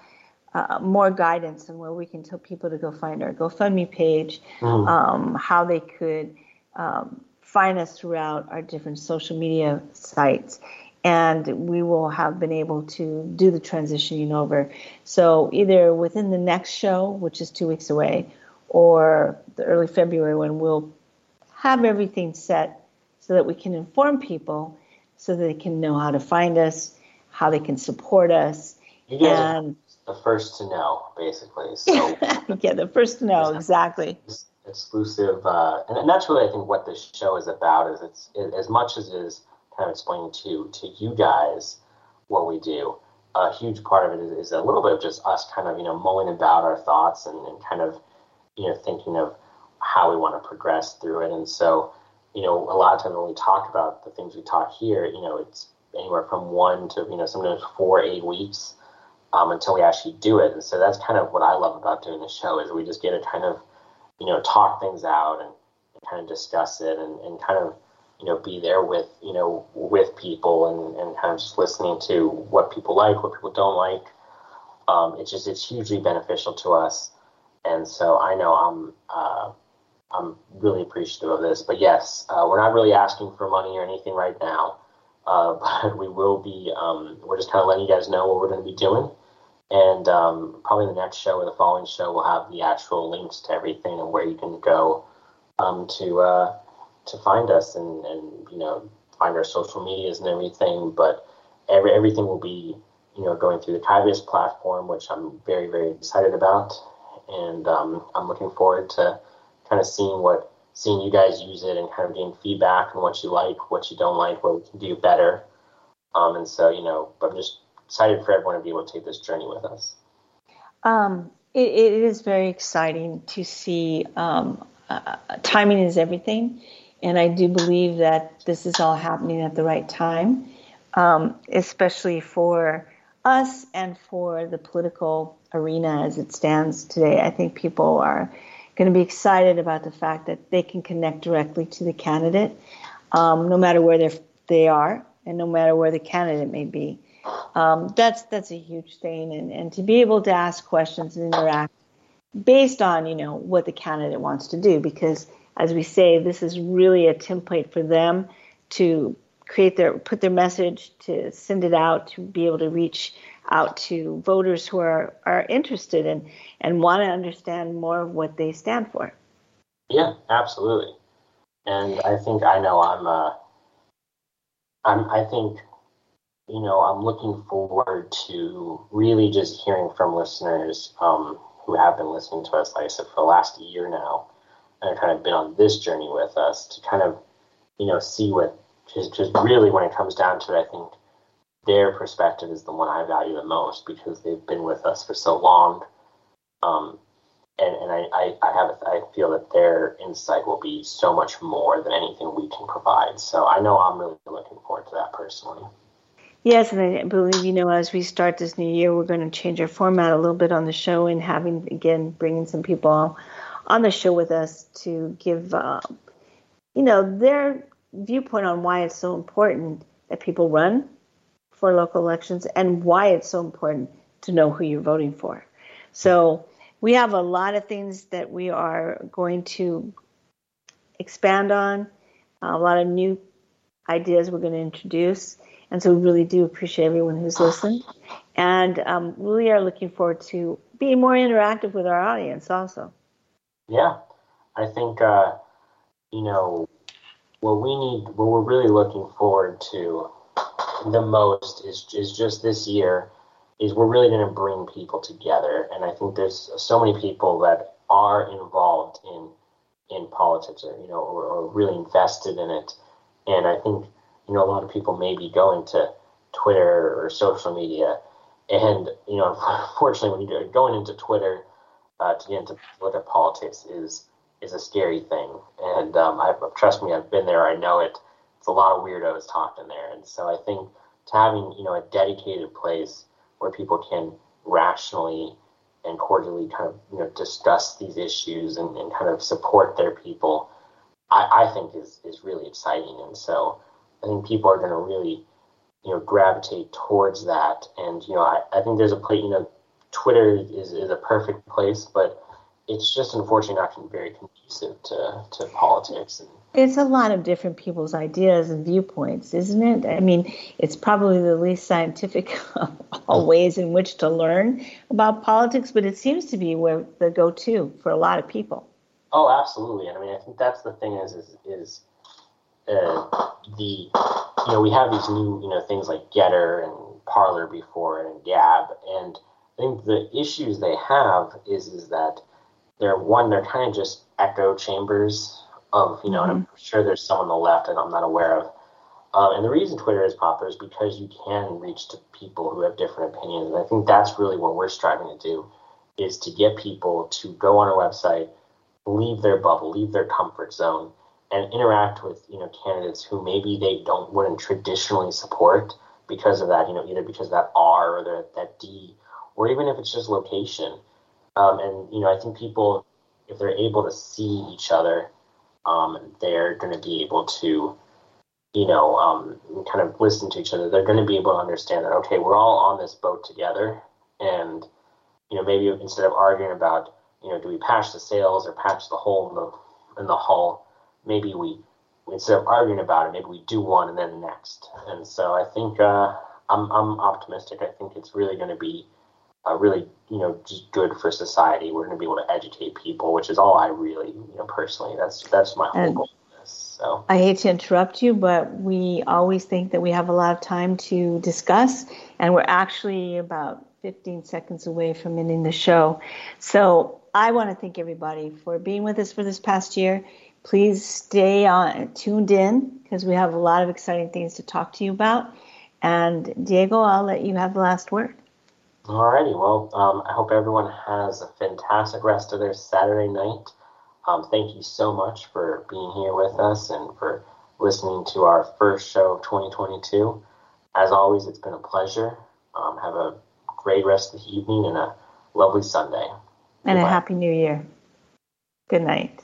uh, more guidance and where we can tell people to go find our GoFundMe page, mm. um, how they could um, find us throughout our different social media sites and we will have been able to do the transitioning over. So either within the next show, which is two weeks away, or the early February when we'll have everything set so that we can inform people so that they can know how to find us, how they can support us. You guys and, the first to know, basically. So <laughs> yeah, the first to know exactly. Exclusive, uh, and, and, that's really I think what this show is about. Is it's it, as much as it is kind of explaining to to you guys what we do. A huge part of it is, is a little bit of just us kind of you know mulling about our thoughts and, and kind of you know thinking of how we want to progress through it. And so you know a lot of times when we talk about the things we talk here, you know it's anywhere from one to you know sometimes four eight weeks um, until we actually do it. And so that's kind of what I love about doing the show is we just get to kind of, you know, talk things out and, and kind of discuss it and, and kind of, you know, be there with, you know, with people and, and kind of just listening to what people like, what people don't like. Um, it's just, it's hugely beneficial to us. And so I know I'm, uh, I'm really appreciative of this. But yes, uh, we're not really asking for money or anything right now. Uh, <laughs> but we will be, um, we're just kind of letting you guys know what we're going to be doing. And um, probably the next show or the following show will have the actual links to everything and where you can go um, to uh, to find us and, and you know find our social medias and everything. But every everything will be you know going through the Kyvius platform, which I'm very very excited about, and um, I'm looking forward to kind of seeing what seeing you guys use it and kind of getting feedback on what you like, what you don't like, what we can do better. Um, and so you know, I'm just excited for everyone to be able to take this journey with us. Um, it, it is very exciting to see. Um, uh, timing is everything, and I do believe that this is all happening at the right time, um, especially for us and for the political arena as it stands today. I think people are going to be excited about the fact that they can connect directly to the candidate, um, no matter where they are and no matter where the candidate may be um, that's that's a huge thing, and and to be able to ask questions and interact based on you know what the candidate wants to do, because as we say, this is really a template for them to create their put their message to send it out to be able to reach out to voters who are are interested and and want to understand more of what they stand for. Yeah, absolutely. And I think I know I'm uh I'm I think you know, I'm looking forward to really just hearing from listeners um, who have been listening to us, like I said, for the last year now, and kind of been on this journey with us to kind of, you know, see what, just, really when it comes down to it, I think their perspective is the one I value the most because they've been with us for so long. Um, and, and I, I, I have I feel that their insight will be so much more than anything we can provide. So I know I'm really looking forward to that personally. Yes, and I believe you know as we start this new year, we're going to change our format a little bit on the show and having again bringing some people on the show with us to give uh, you know their viewpoint on why it's so important that people run for local elections and why it's so important to know who you're voting for. So we have a lot of things that we are going to expand on, a lot of new ideas we're going to introduce. And so we really do appreciate everyone who's listened. And um, we are looking forward to being more interactive with our audience also. Yeah. I think, uh, you know, what we need, what we're really looking forward to the most is, is just this year is we're really going to bring people together. And I think there's so many people that are involved in in politics or, you know, or, or really invested in it. And I think you know, a lot of people maybe go into Twitter or social media, and you know, <laughs> unfortunately, when you're going into Twitter uh, to get into at politics is is a scary thing. And um, I trust me, I've been there. I know it. It's a lot of weirdos talking there, and so I think to having you know a dedicated place where people can rationally and cordially kind of you know discuss these issues and, and kind of support their people, I, I think is is really exciting. And so I think people are going to really, you know, gravitate towards that. And you know, I, I think there's a place. You know, Twitter is is a perfect place, but it's just unfortunately not very conducive to to politics and. It's a lot of different people's ideas and viewpoints, isn't it? I mean, it's probably the least scientific of all ways in which to learn about politics, but it seems to be where the go-to for a lot of people. Oh, absolutely. And I mean, I think that's the thing is is, is uh, the you know we have these new you know things like Gettr and Parler before and Gab, and I think the issues they have is is that they're one, they're kind of just echo chambers of, you know, mm-hmm. and I'm mm-hmm. sure there's some on the left that I'm not aware of. Um, and the reason Twitter is popular is because you can reach to people who have different opinions. And I think that's really what we're striving to do is to get people to go on a website, leave their bubble, leave their comfort zone, and interact with, you know, candidates who maybe they don't wouldn't traditionally support because of that, you know, either because of that R or that D, or even if it's just location. Um, and you know, I think people, if they're able to see each other, um, they're going to be able to, you know, um, kind of listen to each other. They're going to be able to understand that okay, we're all on this boat together, and you know, maybe instead of arguing about, you know, do we patch the sails or patch the hole in the in the hull, maybe we instead of arguing about it, maybe we do one and then the next. And so I think uh, I'm I'm optimistic. I think it's really going to be uh, really, you know, just good for society. We're going to be able to educate people, which is all I really, you know, personally, that's that's my whole and goal. So I hate to interrupt you, but we always think that we have a lot of time to discuss, and we're actually about 15 seconds away from ending the show. So I want to thank everybody for being with us for this past year. Please stay on tuned in because we have a lot of exciting things to talk to you about. And Diego, I'll let you have the last word. Alrighty, well, um, I hope everyone has a fantastic rest of their Saturday night. Um, thank you so much for being here with us and for listening to our first show of 2022. As always, it's been a pleasure. Um, have a great rest of the evening and a lovely Sunday. And Goodbye. a happy new year. Good night.